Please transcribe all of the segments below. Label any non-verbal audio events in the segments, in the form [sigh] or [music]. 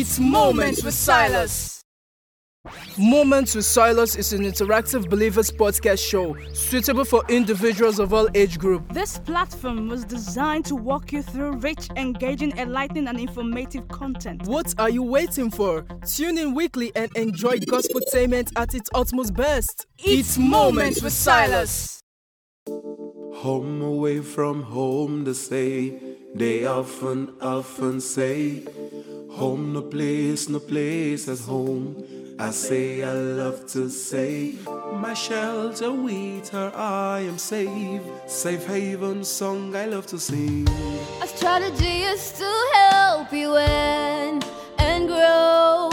It's Moments with Silas. Moments with Silas is an interactive Believers podcast show suitable for individuals of all age groups. This platform was designed to walk you through rich, engaging, enlightening, and informative content. What are you waiting for? Tune in weekly and enjoy gospel gospeltainment at its utmost best. It's Moments with Silas. Home away from home, they say. They often, often say. Home, no place, no place as home. I say, I love to say. My shelter with I am safe. Safe haven song, I love to sing. A strategy is to help you win and grow.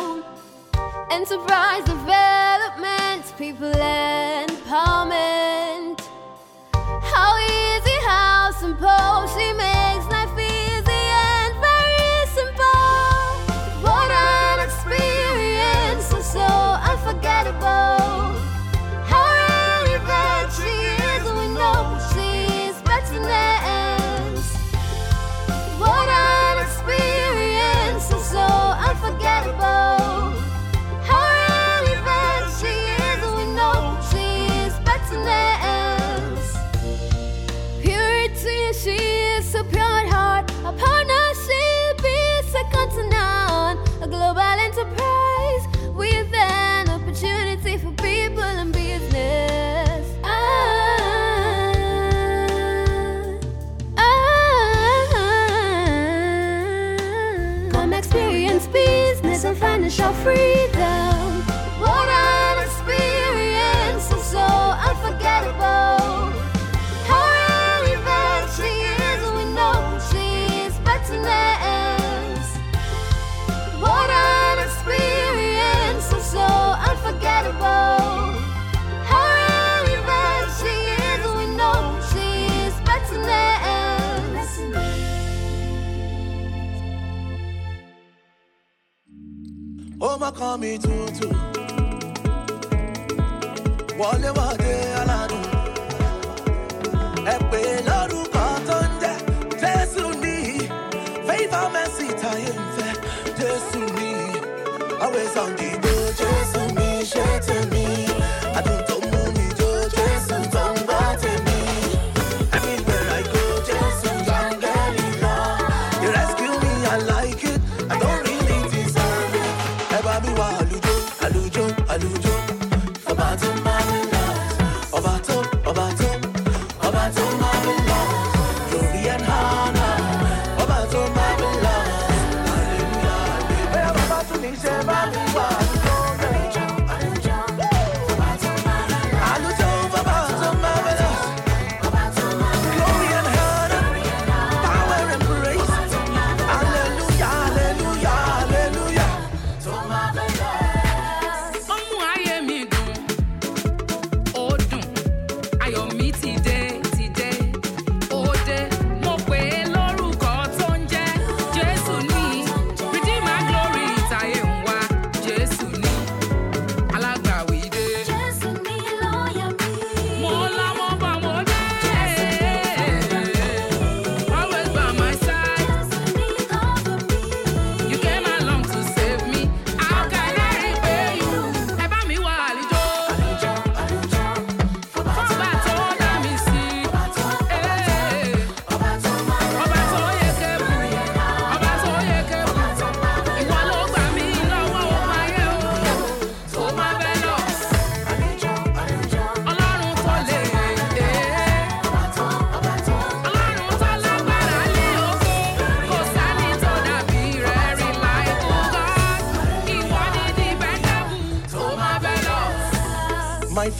Enterprise development, people empowerment. How easy, how simple she makes and má kàn mí tuntun wọlé wọlé aládùn ẹ pè lórúkọ tó ń jẹ jésù ní favour mercy táyé ń fẹ jésù ní always on the go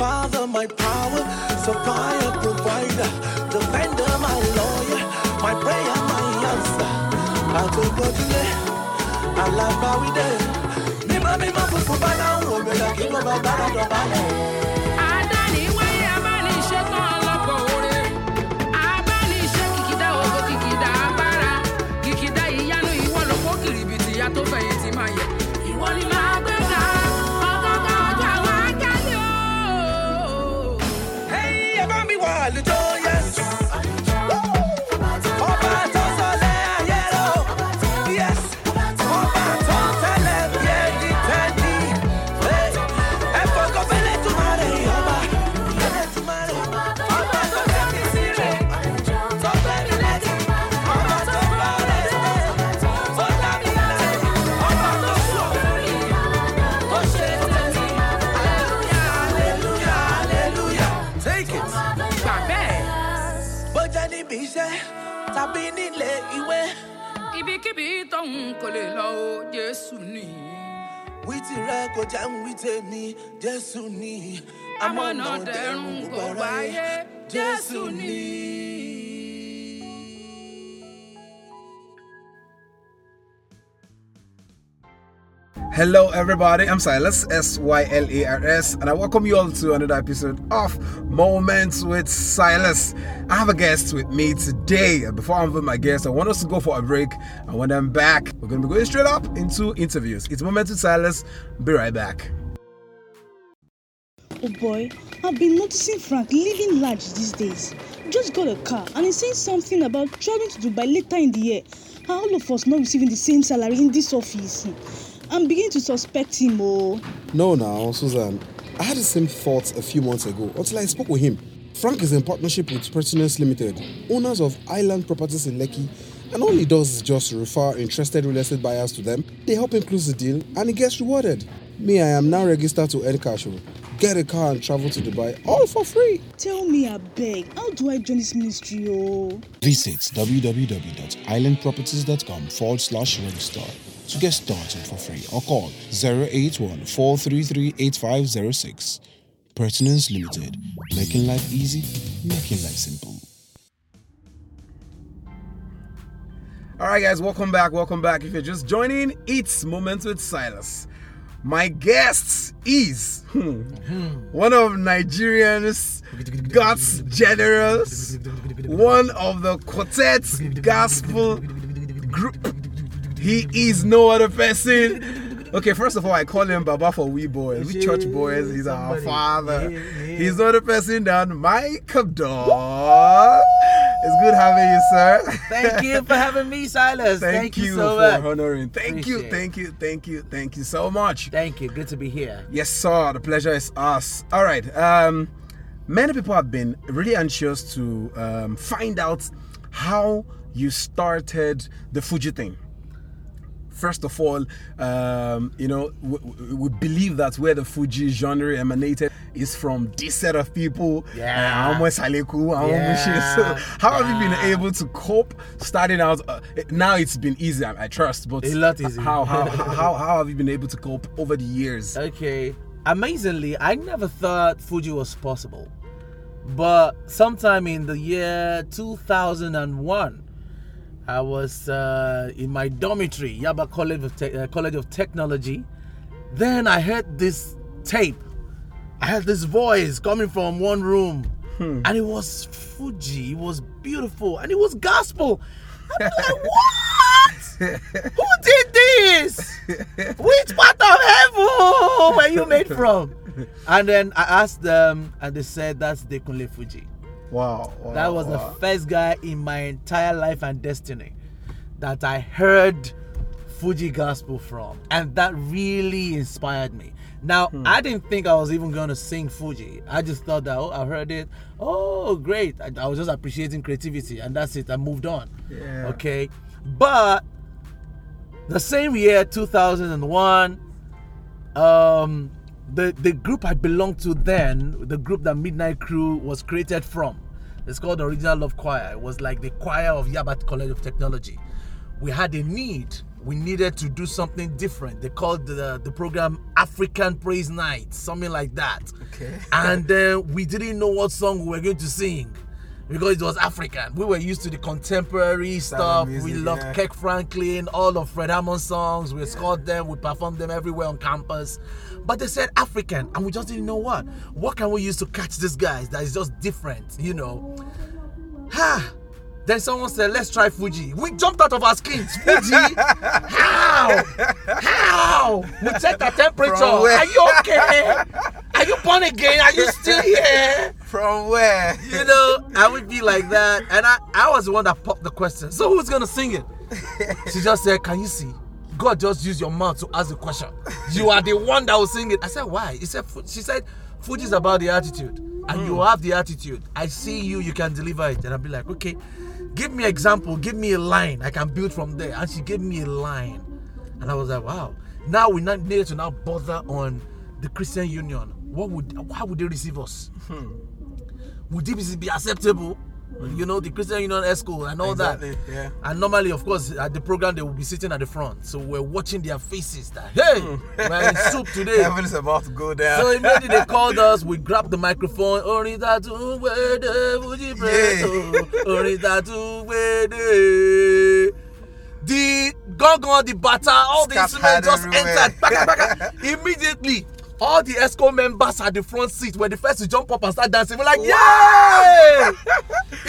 father, my power, supplier, provider, defender, my lawyer, my prayer, my answer. To the Alabawide. Mima mima fufu bana wo bela kimo babara do bale. Adániwáyé abániṣe tán ọlọ́pọ̀ oore. Abániṣe kìkìdá ògo kìkìdá agbára. Kìkìdá ìyanu ìwọ ló kó kìrìbìtì ya tó fẹ̀yìntì máa ibikíbi tóun kò lè lọ o jésù ni. wí tirẹ̀ kò jẹun wí tèmi jésù. Hello, everybody. I'm Silas, S Y L A R S, and I welcome you all to another episode of Moments with Silas. I have a guest with me today. Before I invite my guest, I want us to go for a break, and when I'm back, we're going to be going straight up into interviews. It's Moments with Silas. Be right back. Oh boy, I've been noticing Frank living large these days. Just got a car and he's saying something about traveling to Dubai later in the year. And all of us not receiving the same salary in this office. I'm beginning to suspect him, oh. No, now, Susan. I had the same thoughts a few months ago until I spoke with him. Frank is in partnership with Pertinence Limited, owners of Island Properties in Lekki, and all he does is just refer interested real estate buyers to them. They help him close the deal, and he gets rewarded. Me, I am now registered to Encash. Get a car and travel to Dubai, all for free. Tell me, I beg, how do I join this ministry, oh? Visit www.islandproperties.com forward slash register to get started for free or call 081 433 8506. Pertinence Limited. Making life easy, making life simple. All right, guys, welcome back. Welcome back. If you're just joining, it's Moments with Silas. My guest is hmm, [laughs] one of Nigerian's God's generals, one of the quartet's gospel group. He is no other person. Okay, first of all, I call him Baba for we boys, we church boys. He's our father. He's not a person than Mike Abdul. It's good having you, sir. Thank you for having me, Silas. Thank, Thank, you, you so for much. honoring. Thank you, thank you, thank you, thank you so much. Thank you. Good to be here. Yes, sir. The pleasure is us. All right. Um, many people have been really anxious to um, find out how you started the Fuji thing. First of all, um, you know, we, we- believe that where the Fuji genre emanated is from this set of people. Yeah. Uh, Yeah. So, [laughs] how have you been able to cope starting out? Uh, now it's been easy, I, I trust, but A lot easy. How, how, [laughs] how, how have you been able to cope over the years? Okay. Amazingly, I never thought Fuji was possible. But sometime in the year 2001, I was uh, in my dormitory, Yaba College of, Te- uh, College of Technology. Then I heard this tape. I heard this voice coming from one room. And it was Fuji. It was beautiful. And it was gospel. I'm like, [laughs] what? Who did this? Which part of heaven were you made from? And then I asked them, and they said that's Dekunle Fuji. Wow, wow, That was the first guy in my entire life and destiny that I heard Fuji gospel from. And that really inspired me. Now, Hmm. I didn't think I was even going to sing Fuji. I just thought that, oh, I heard it. Oh, great. I, I was just appreciating creativity, and that's it. I moved on. Yeah. Okay. But the same year, 2001, um, the, the group I belonged to then, the group that Midnight Crew was created from, it's called the Original Love Choir. It was like the choir of Yaba College of Technology. We had a need. We needed to do something different. They called the, the program African Praise Night, something like that. Okay. And then we didn't know what song we were going to sing because it was African. We were used to the contemporary stuff. music, we loved yeah. Kirk Franklin, all of Fred Hammond songs. We scored them, we performed them everywhere on campus. But they said African, and we just didn't know what. What can we use to catch these guys that is just different, you know? Ha! Then someone said, let's try Fuji. We jumped out of our skins. Fuji? [laughs] How? How? We checked our temperature. Are you okay? Are you born again? Are you still here? From where? You know, I would be like that. And I, I was the one that popped the question. So who's gonna sing it? [laughs] She just said, Can you see? God just used your mouth to ask the question. You are the one that will sing it. I said, Why? He said, she said, Food is about the attitude. And you hmm. have the attitude. I see you, you can deliver it. And I'll be like, okay, give me example, give me a line. I can build from there. And she gave me a line. And I was like, wow. Now we not need to now bother on the Christian Union. What would how would they receive us? Hmm. Would this be acceptable? you know, the Christian Union Esco and all Exactly, that. yeah. And normally, of course, at the program they will be sitting at the front, so we're watching their faces. That hey, hmm. we're in [laughs] soup today. Heaven is about to go down. So immediately they called us, we grabbed the microphone. Orin tatu wede, fuji preto. Orin tatu wede. The gong the batter, all the instruments just everywhere. entered. [laughs] Immediately, all the ESCO members at the front seat were the first to jump up and start dancing. We're like, yay!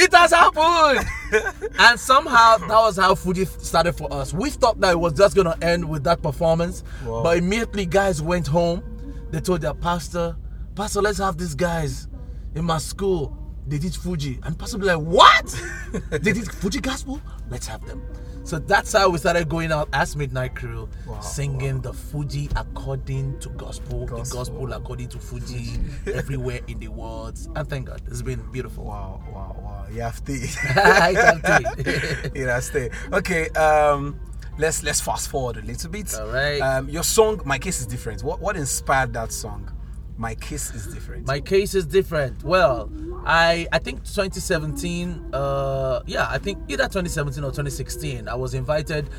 it has happened! [laughs] and somehow that was how Fuji started for us. We thought that it was just gonna end with that performance, Wow. but immediately guys went home. They told their pastor, Pastor, let's have these guys in my school. They did Fuji, and be like, what? [laughs] they did Fuji gospel? Let's have them. So that's how we started going out as Midnight Crew, singing the Fuji according to gospel, the gospel according to Fuji, [laughs] everywhere in the world. And thank God, it's been beautiful. Wow, wow, wow. You have to. [laughs] I have to. you have to. Okay, um, let's let's fast forward a little bit. All right. Um, your song, My Case is Different. What what inspired that song? My Case is Different. My case is different. Well, I I think 2017. Uh, yeah, I think either 2017 or 2016. I was invited.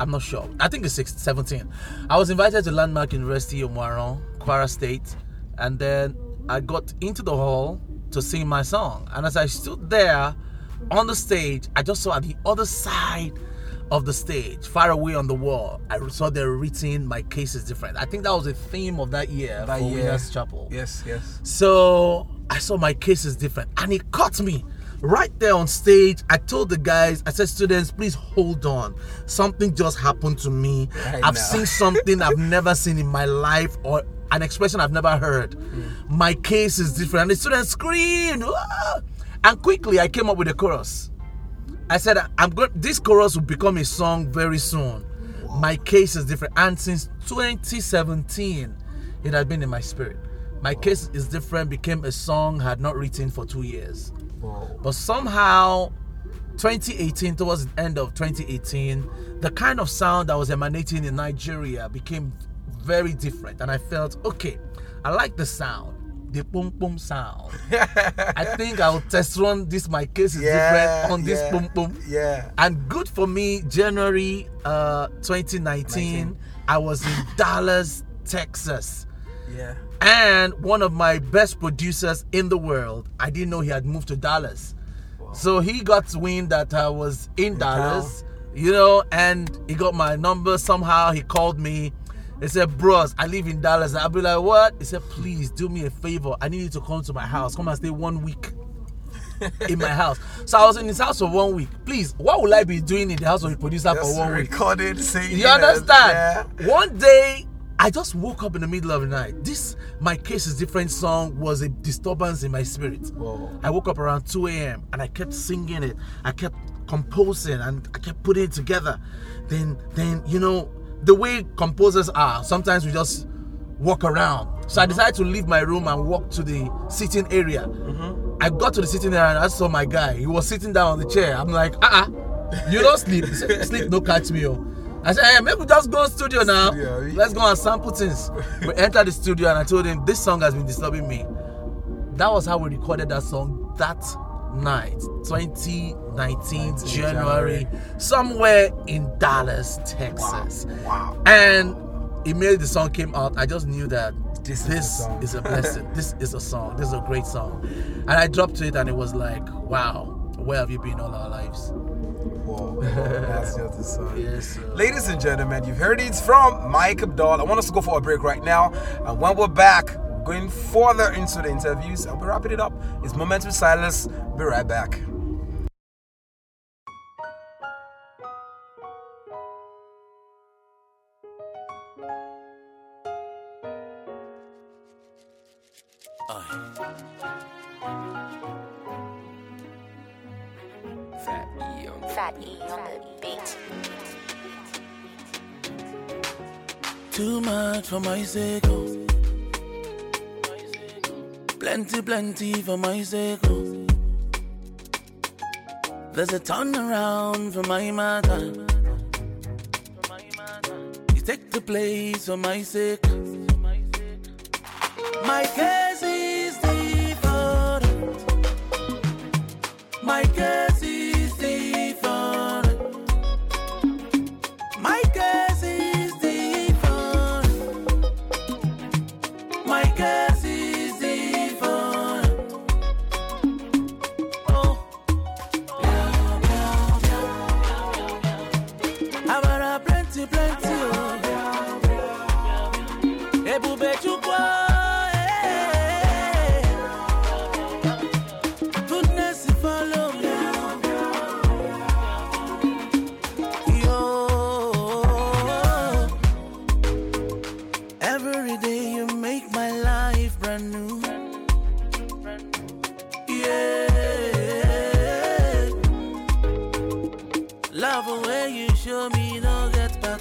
I'm not sure. I think it's six, 17. I was invited to Landmark University in Omu-Aran, Kwara State, and then I got into the hall to sing my song. And as I stood there on the stage, I just saw at the other side of the stage, far away on the wall, I saw there written "My case is different." I think that was the theme of that year That for year. Winners Chapel. Yes, yes. So I saw my case is different, and it caught me right there on stage. I told the guys, I said, students, please hold on. Something just happened to me. Right I've now." seen something I've [laughs] never seen in my life, or an expression I've never heard. Mm. My case is different. And the students screamed, "Ah!" and quickly I came up with a chorus. I said, I'm going. This chorus will become a song very soon. My case is different, and since 2017, it has been in my spirit. My case is different became a song I had not written for two years, but somehow, 2018 towards the end of 2018, the kind of sound that was emanating in Nigeria became very different, and I felt okay. I like the sound. The boom boom sound. [laughs] I think I'll test run this. My case is Yeah, different on this yeah, boom boom. yeah. And good for me, January uh, 2019, 19. I was in Dallas, Texas. Yeah. And one of my best producers in the world, I didn't know he had moved to Dallas. So he got wind that I was in, Dallas, you know, and he got my number somehow. He called me. He said, Bros, I live in Dallas. I'll be like, What? He said, Please do me a favor. I need you to come to my house. Come and stay one week [laughs] in my house. So I was in his house for one week. Please, what will I be doing in the house of a producer for Just one week? recorded, singing. You understand? Yeah. One day, I just woke up in the middle of the night. This My Case is Different song was a disturbance in my spirit. I woke up around 2 a.m. and I kept singing it. I kept composing and I kept putting it together. Then, then you know, the way composers are, sometimes we just walk around. So I decided to leave my room and walk to the sitting area. I got to the sitting area and I saw my guy. He was sitting down on the chair. I'm like, uh uh you don't sleep. [laughs] Sleep, no catch me. Oh. I said, hey, maybe we just go studio now. Studio? Let's go and sample things. we [laughs] entered the studio and I told him, this song has been disturbing me. That was how we recorded that song that night, 2019 January, somewhere in Dallas, Texas. Wow. And immediately the song came out, I just knew that This this, is is a [laughs] blessing. this is a song. This is a great song. And I dropped it and it was like, wow, where have you been all our lives? Whoa, that's just the song. [laughs] Yes. Ladies and gentlemen, you've heard it from Mike Abdul. I want us to go for a break right now. And when we're back, going further into the interviews, I'll be wrapping it up. It's Moment with Silas. Be right back. Fat E on the beat. Too much for my sake. oh. Plenty, plenty for my sake. oh. There's a turnaround for my matter. You take the place for my sake. My case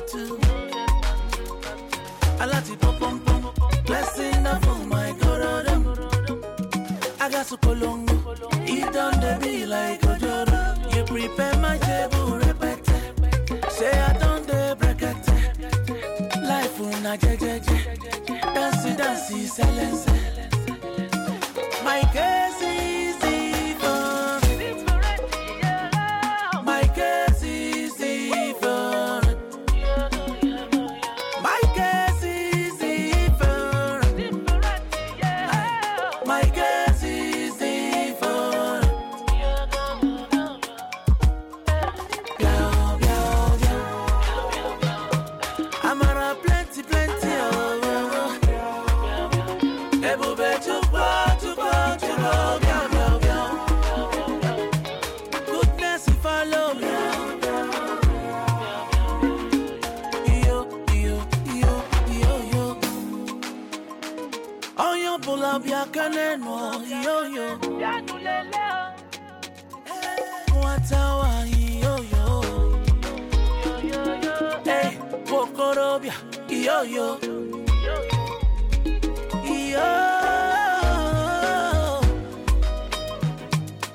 to. I pop. Blessing my. I got to colongo. On the be like Ojoro. You prepare my table, yoyo. Nwata nwanyị yoyo. Hey, yoyo. Yo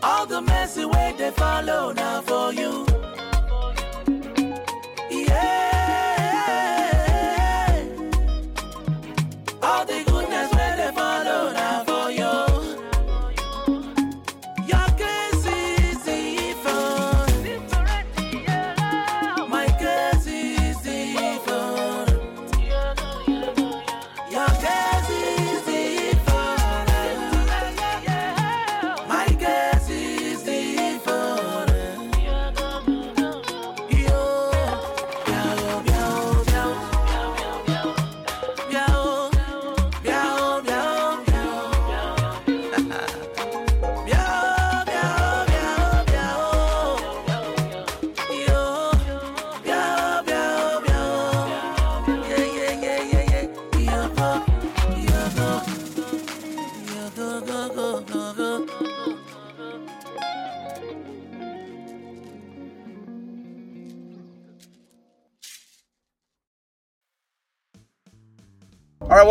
All the messy way they follow now for you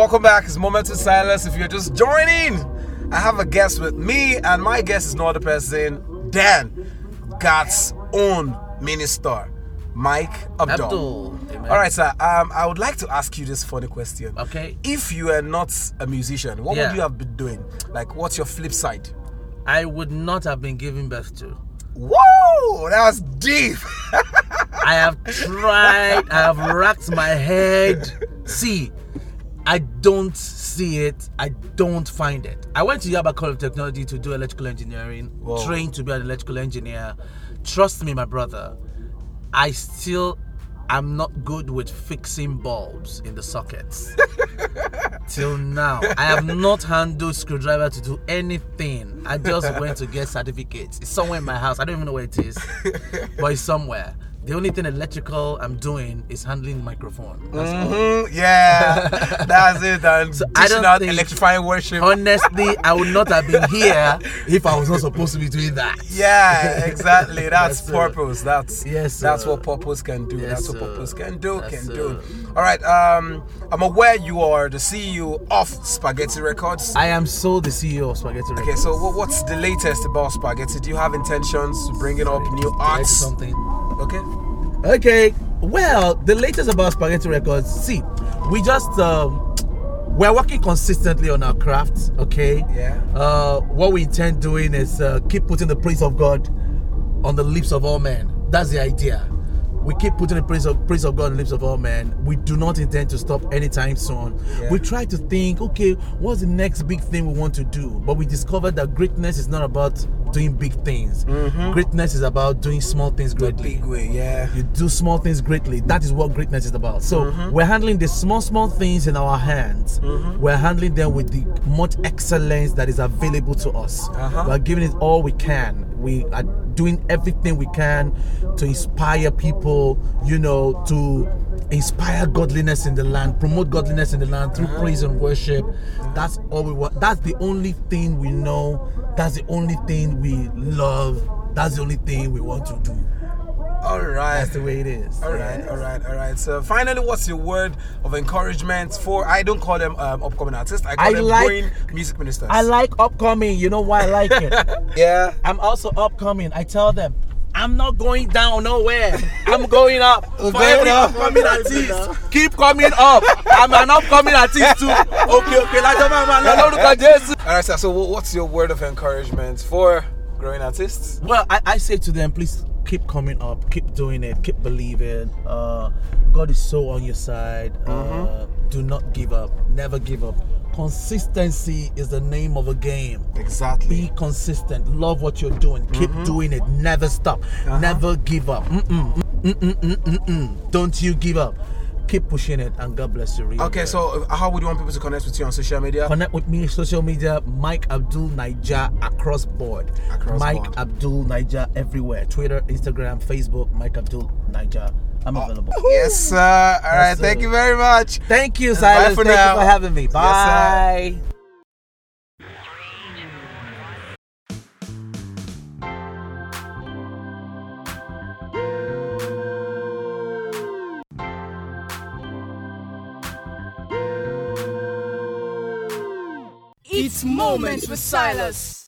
welcome back. It's Moment of Silence. If you're just joining, I have a guest with me, and my guest is no other person than God's own minister, Mike Abdul. Abdul. All right, sir. Um, I would like to ask you this funny question. Okay. If you were not a musician, what Yeah. would you have been doing? Like, what's your flip side? I would not have been giving birth to. Whoa, that was deep. [laughs] I have tried, I have racked my head. See, I don't see it. I don't find it. I went to Yaba College of Technology to do electrical engineering, Whoa. trained to be an electrical engineer. Trust me, my brother, I still am not good with fixing bulbs in the sockets. [laughs] Till now, I have not handled screwdriver to do anything. I just went to get certificates. It's somewhere in my house. I don't even know where it is, but it's somewhere. The only thing electrical I'm doing is handling microphone. That's all. Mhm, yeah, [laughs] that's it. And I don't out think- electrifying worship. Honestly, I would not have been here [laughs] if I was not supposed to be doing that. Yeah, exactly. [laughs] That's purpose. That's Yes, That's what purpose can do. Yes, that's what purpose can do. Can do. All right. Um, I'm aware you are the CEO of Spaghetti Records. I am so the CEO of Spaghetti Records. Okay, so what's the latest about Spaghetti? Do you have intentions to bringing up new arts? something. Okay. Okay, well, the latest about Spaghetti Records. See, we just um, we're working consistently on our craft. Okay. Yeah. Uh, what we intend doing is uh, keep putting the praise of God on the lips of all men. That's the idea. We keep putting the praise of praise of God on the lips of all men. We do not intend to stop anytime soon. Yeah. We try to think, okay, what's the next big thing we want to do? But we discovered that greatness is not about doing big things. Mm-hmm. Greatness is about doing small things greatly. Big way, yeah. You do small things greatly. That is what greatness is about. So mm-hmm. we're handling the small, small things in our hands. Mm-hmm. We're handling them with the much excellence that is available to us. Uh-huh. We're giving it all we can. We are doing everything we can to inspire people, you know, to inspire godliness in the land, promote godliness in the land through praise and worship. That's all we want. That's the only thing we know. That's the only thing we love. That's the only thing we want to do. All right. That's the way it is. All right, all right, all right. So finally, what's your word of encouragement for? I don't call them um, upcoming artists. I call I them like- growing music ministers. I like upcoming. You know why I like it? [laughs] Yeah. I'm also upcoming. I tell them, I'm not going down nowhere. I'm going up. [laughs] For going every up. upcoming [laughs] artist, keep coming up. I'm an upcoming artist too. Okay, okay. Like look at Jesus. All right, sir. So what's your word of encouragement for growing artists? Well, I, I say to them, please keep coming up, keep doing it, keep believing. Uh, God is so on your side. Uh, do not give up. Never give up. Consistency is the name of a game. Exactly. Be consistent. Love what you're doing. Keep mm-hmm. doing it. Never stop. Uh-huh. Never give up. Mm-mm, mm-mm. Don't you give up. Keep pushing it, and God bless you. Really Okay, so uh, how would you want people to connect with you on social media? Connect with me social media, Mike Abdul Niger across board. Across Mike board. Abdul Niger everywhere. Twitter, Instagram, Facebook, Mike Abdul Niger. I'm available. [laughs] Yes, sir. All right. Yes, Thank sir. you very much. Thank you, Silas. Thank now. you for having me. Yes, sir. Bye. It's Moments with Silas.